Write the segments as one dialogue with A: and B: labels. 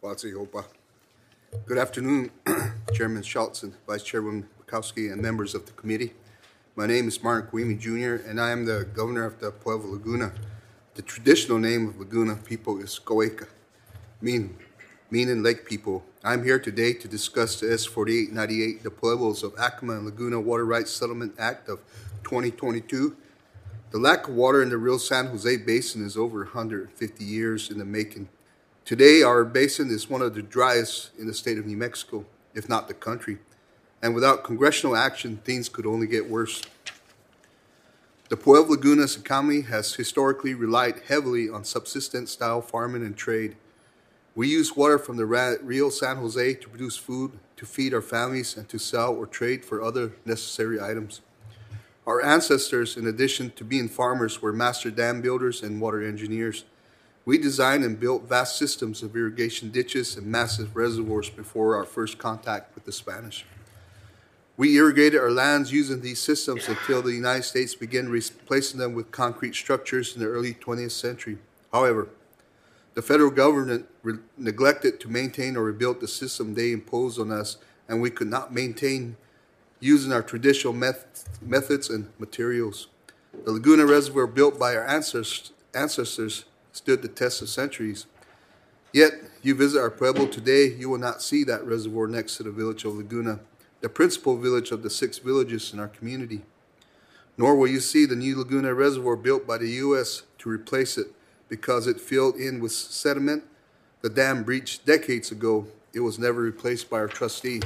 A: Wazi. Good afternoon, Chairman Schatz and Vice Chairman Murkowski and members of the committee. My name is Martin Kowemy Jr., and I am the governor of the Pueblo Laguna. The traditional name of Laguna people is Coeca, mean, meaning lake people. I'm here today to discuss the S-4898, the Pueblos of Acoma and Laguna Water Rights Settlement Act of 2022. The lack of water in the Rio San Jose Basin is over 150 years in the making. Today, our basin is one of the driest in the state of New Mexico, if not the country. And without congressional action, things could only get worse. The Pueblo Laguna's economy has historically relied heavily on subsistence style farming and trade. We use water from the Rio San Jose to produce food, to feed our families, and to sell or trade for other necessary items. Our ancestors, in addition to being farmers, were master dam builders and water engineers. We designed and built vast systems of irrigation ditches and massive reservoirs before our first contact with the Spanish. We irrigated our lands using these systems until the United States began replacing them with concrete structures in the early 20th century. However, the federal government re- neglected to maintain or rebuild the system they imposed on us, and we could not maintain using our traditional meth- methods and materials. The Laguna Reservoir, built by our ancestors, ancestors stood the test of centuries. Yet, you visit our pueblo today, you will not see that reservoir next to the village of Laguna, the principal village of the six villages in our community. Nor will you see the new Laguna Reservoir built by the U.S. to replace it because it filled in with sediment. The dam breached decades ago. It was never replaced by our trustee.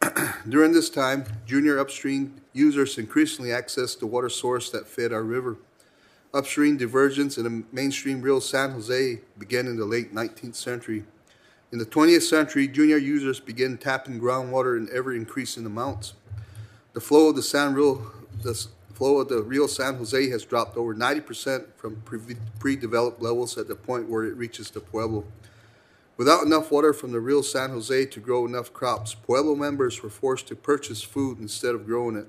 A: During this time, junior upstream users increasingly accessed the water source that fed our river. Upstream divergence in the mainstream Rio San Jose began in the late 19th century. In the 20th century, junior users began tapping groundwater in ever increasing amounts. The flow of the San Rio, the flow of the Rio San Jose has dropped over 90% from pre-developed levels at the point where it reaches the Pueblo. Without enough water from the Rio San Jose to grow enough crops, Pueblo members were forced to purchase food instead of growing it.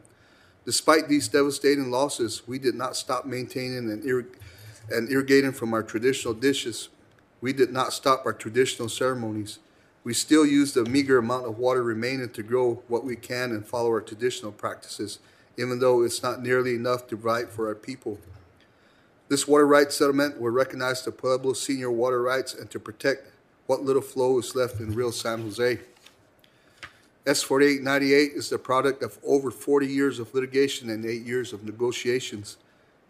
A: Despite these devastating losses, we did not stop maintaining and, irrig- and irrigating from our traditional dishes. We did not stop our traditional ceremonies. We still use the meager amount of water remaining to grow what we can and follow our traditional practices, even though it's not nearly enough to provide for our people. This water rights settlement will recognize the Pueblo senior water rights and to protect what little flow is left in Rio San Jose. S4898 is the product of over 40 years of litigation and eight years of negotiations.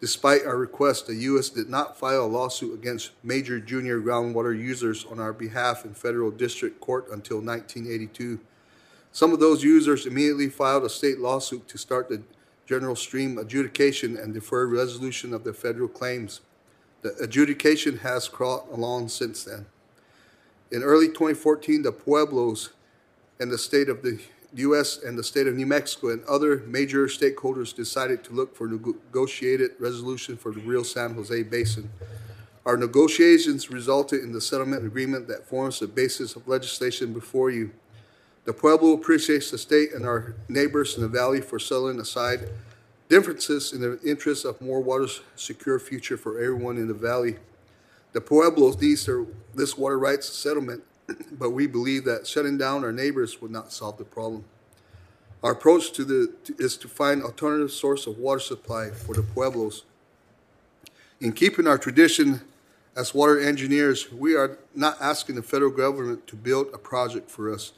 A: Despite our request, the U.S. did not file a lawsuit against major junior groundwater users on our behalf in federal district court until 1982. Some of those users immediately filed a state lawsuit to start the general stream adjudication and defer resolution of their federal claims. The adjudication has crawled along since then. In early 2014, the Pueblos and the state of the U.S. and the state of New Mexico and other major stakeholders decided to look for negotiated resolution for the Rio San Jose Basin. Our negotiations resulted in the settlement agreement that forms the basis of legislation before you. The Pueblo appreciates the state and our neighbors in the valley for settling aside differences in the interest of more water secure future for everyone in the valley. The Pueblos needs this water rights settlement but we believe that shutting down our neighbors would not solve the problem. Our approach to the to, is to find alternative source of water supply for the pueblos. In keeping our tradition as water engineers, we are not asking the federal government to build a project for us.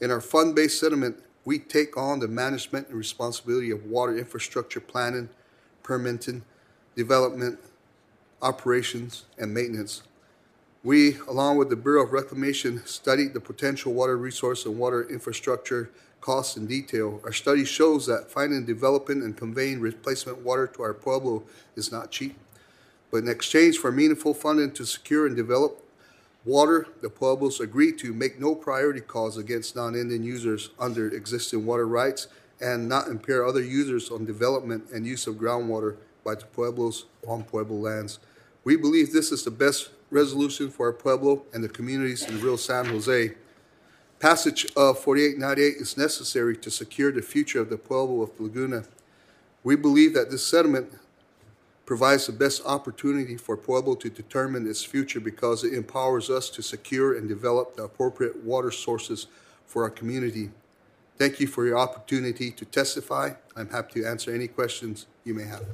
A: In our fund-based settlement, we take on the management and responsibility of water infrastructure planning, permitting, development, operations, and maintenance. We, along with the Bureau of Reclamation, studied the potential water resource and water infrastructure costs in detail. Our study shows that finding, developing, and conveying replacement water to our pueblo is not cheap. But in exchange for meaningful funding to secure and develop water, the pueblos agreed to make no priority calls against non-Indian users under existing water rights and not impair other users on development and use of groundwater by the pueblos on pueblo lands. We believe this is the best resolution for our Pueblo and the communities in Rio San Jose. Passage of 4898 is necessary to secure the future of the Pueblo of Laguna. We believe that this settlement provides the best opportunity for Pueblo to determine its future because it empowers us to secure and develop the appropriate water sources for our community. Thank you for your opportunity to testify. I'm happy to answer any questions you may have.